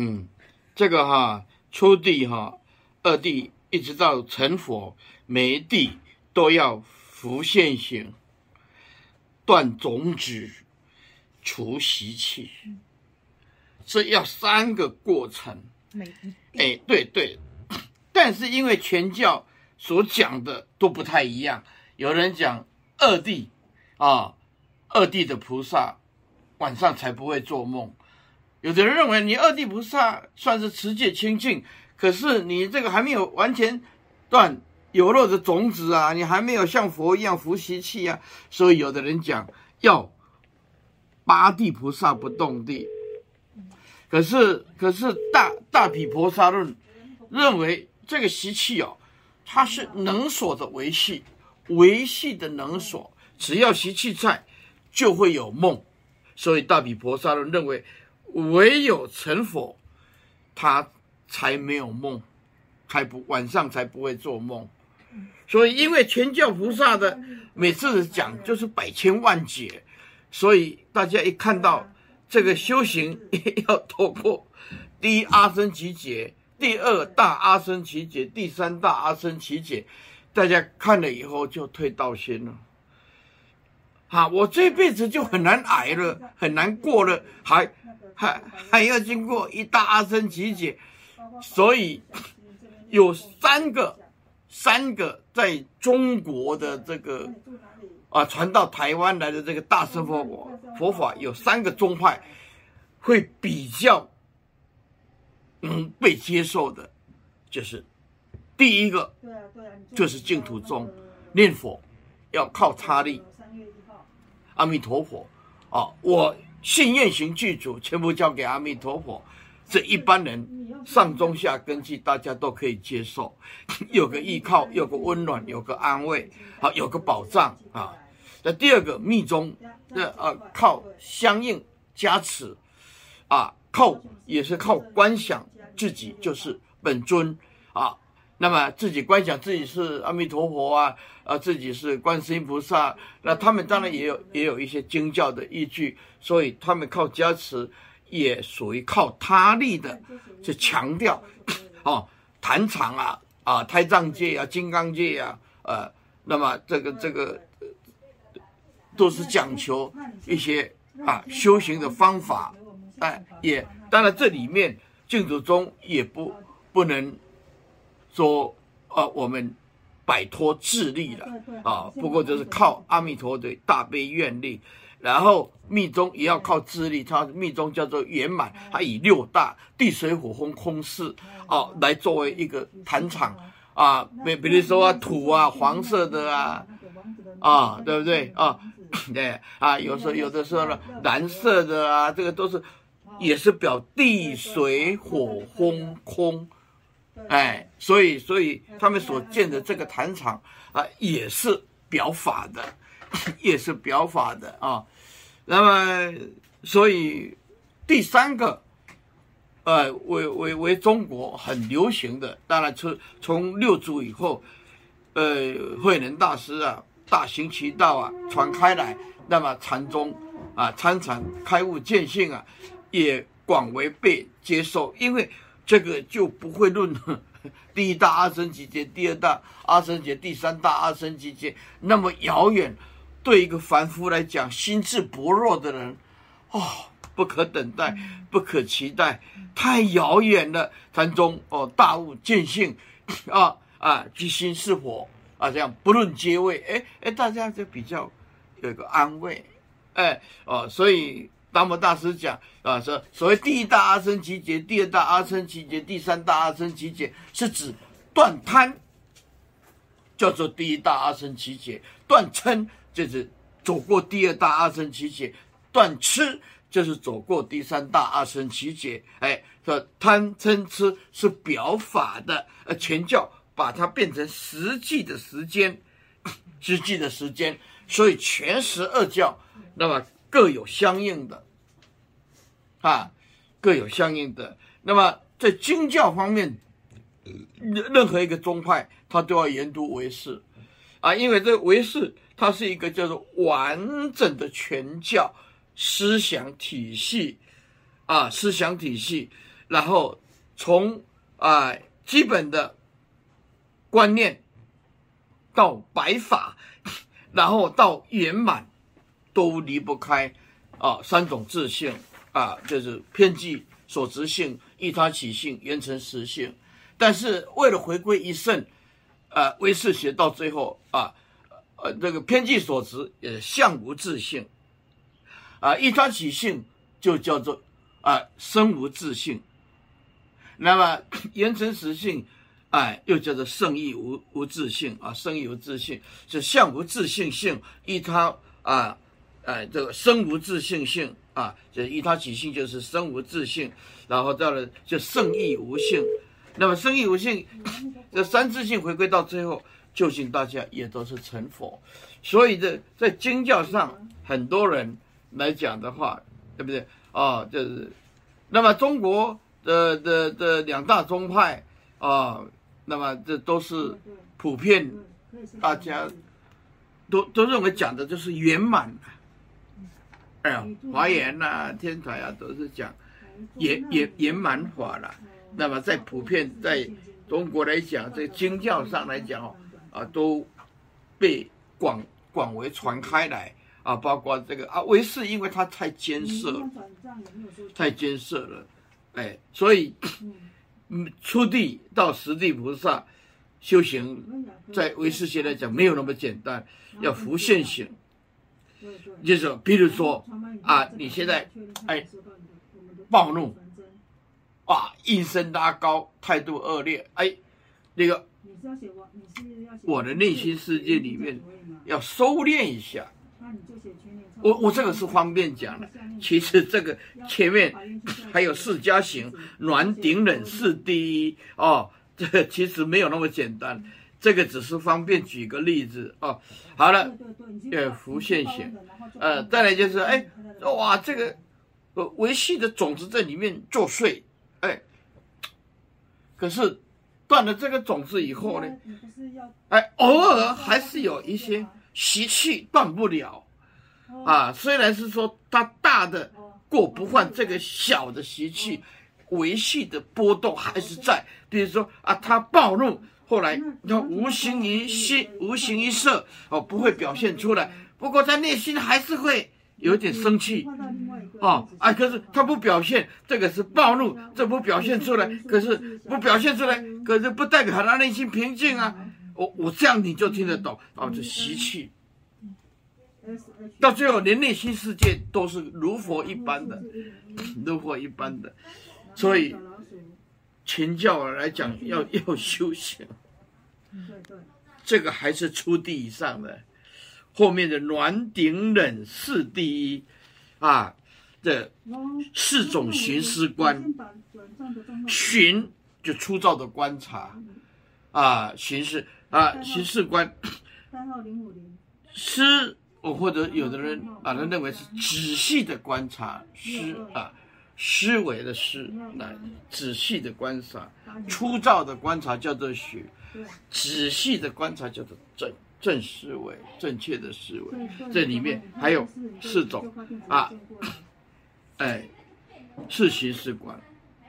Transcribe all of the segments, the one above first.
嗯，这个哈，初地哈，二地一直到成佛，每一地都要伏现行，断种子，除习气，这要三个过程。哎，对对，但是因为全教所讲的都不太一样，有人讲二地啊，二地的菩萨晚上才不会做梦。有的人认为你二地菩萨算是持戒清净，可是你这个还没有完全断有漏的种子啊，你还没有像佛一样伏习气啊，所以有的人讲要八地菩萨不动地，可是可是大大毗婆沙论认为这个习气哦，它是能所的维系，维系的能所，只要习气在，就会有梦，所以大毗婆沙论认为。唯有成佛，他才没有梦，才不晚上才不会做梦。所以，因为全教菩萨的每次讲就是百千万劫，所以大家一看到这个修行 要透过第一阿僧祇劫、第二大阿僧祇劫、第三大阿僧祇劫，大家看了以后就退道心了。啊，我这辈子就很难挨了，很难过了，还。还还要经过一大阿僧只劫，所以有三个三个在中国的这个啊传到台湾来的这个大乘佛法佛法有三个宗派会比较嗯被接受的，就是第一个就是净土宗念佛要靠他力，阿弥陀佛啊我。信愿行具足，全部交给阿弥陀佛。这一般人上中下根基，大家都可以接受，有个依靠，有个温暖，有个安慰，好，有个保障啊。那第二个密宗，那啊靠相应加持，啊，靠也是靠观想自己就是本尊啊。那么自己观想自己是阿弥陀佛啊，啊，自己是观世音菩萨，那他们当然也有也有一些经教的依据，所以他们靠加持，也属于靠他力的，去强调，哦，坛场啊，啊，胎藏界啊，金刚界啊，呃，那么这个这个，都是讲求一些啊修行的方法，哎，也当然这里面净土宗也不不能。说，呃，我们摆脱智力了啊，不过就是靠阿弥陀的大悲愿力，然后密宗也要靠智力，它密宗叫做圆满，它以六大地水火风空四啊来作为一个坛场啊，比比如说啊土啊黄色的啊啊，对不对啊？对啊，有时候有的时候呢蓝色的啊，这个都是也是表地水火风空。哎，所以，所以他们所建的这个坛场啊，也是表法的，也是表法的啊。那么，所以第三个，呃，为为为中国很流行的，当然从从六祖以后，呃，慧能大师啊，大行其道啊，传开来，那么禅宗啊，参禅开悟见性啊，也广为被接受，因为。这个就不会论 第一大阿僧祇劫、第二大阿僧只劫、第三大阿僧祇劫那么遥远，对一个凡夫来讲，心智薄弱的人，哦，不可等待，不可期待，太遥远了。禅宗哦，大悟见性，啊 啊，即心是佛啊，这样不论阶位，哎哎，大家就比较有一个安慰，哎哦，所以。达摩大师讲啊，说所谓第一大阿僧祇劫，第二大阿僧祇劫，第三大阿僧祇劫，是指断贪，叫做第一大阿僧祇劫；断嗔，就是走过第二大阿僧祇劫；断痴，就是走过第三大阿僧祇劫。哎，说贪嗔痴是表法的，呃，全教把它变成实际的时间，实际的时间，所以全十二教，那么。各有相应的，啊，各有相应的。那么在经教方面，任何一个宗派，他都要研读唯识，啊，因为这唯识它是一个叫做完整的全教思想体系，啊，思想体系。然后从啊、基本的观念到白法，然后到圆满，都离不开啊三种自性啊，就是偏计所执性、依他起性、缘成实性。但是为了回归一圣，啊，唯识学到最后啊，呃，这个偏计所执也相无自性，啊，依他起性就叫做啊生无自性，那么 缘成实性，哎，又叫做圣义无无自性啊，圣义无自性是相无自性性，依他啊，哎，这个生无自性性啊，就依他起性就是生无自性，然后到了就圣义无性。那么生义无性，这三自性回归到最后，究竟大家也都是成佛。所以这在经教上，很多人来讲的话，对不对？啊，就是，那么中国的的的两大宗派啊，那么这都是普遍，大家都都认为讲的就是圆满。哎呀，华严呐、天台啊，都是讲圆圆圆满法了。那么在普遍在中国来讲，在经教上来讲哦，啊，都被广广为传开来啊，包括这个啊，唯识，因为它太艰涩了，太艰涩了，哎，所以，嗯，出地到十地菩萨修行，在唯识学来讲没有那么简单，要浮现行，就是说，比如说啊，你现在哎暴怒。哇！应声拉高，态度恶劣，哎，那个，我的内心世界里面要收敛一下。我我这个是方便讲的，其实这个前面还有四加行，暖顶冷四第一哦，这个其实没有那么简单，这个只是方便举个例子哦。好了，呃，浮现行，呃，再来就是哎，哇，这个呃维系的种子在里面作祟。哎，可是断了这个种子以后呢？哎，偶尔还是有一些习气断不了啊。虽然是说它大的过不换，这个小的习气维系的波动还是在。比如说啊，他暴怒，后来他无形于心，无形于色哦，不会表现出来，不过在内心还是会。有点生气，哦，哎，可是他不表现，这个是暴怒，这不表现出来，可是不表现出来，可是不代表他内心平静啊。我我这样你就听得懂，哦，这习气，到最后连内心世界都是如佛一般的，如佛一般的，所以勤教来讲要 要修行，这个还是初地以上的。后面的暖顶冷四第一，啊，的四种寻思观，寻就粗糙的观察，啊，寻思啊，寻思观，思，我或者有的人把它认为是仔细的观察，思啊，思维的思，来仔细的观察，粗糙的观察叫做学，仔细的观察叫做正。正思维，正确的思维，这里面还有四种啊，哎，是形式观，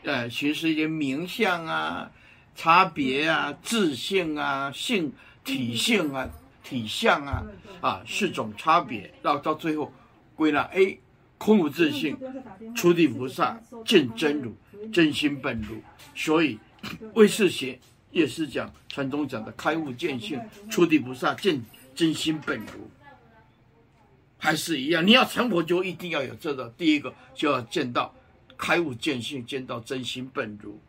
哎，形式一些名相啊、差别啊、自性啊、性体性啊、体相啊，啊，四种差别，到到最后归纳，哎，空无自性，初地菩萨见真如，真心本如，所以唯识学。也是讲传统讲的开悟见性，初地菩萨见真心本如，还是一样。你要成佛，就一定要有这个。第一个就要见到开悟见性，见到真心本如。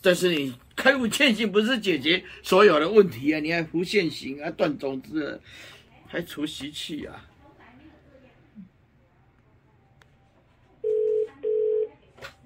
但是你开悟见性不是解决所有的问题啊，你还浮现行啊，断种子，还除习气啊。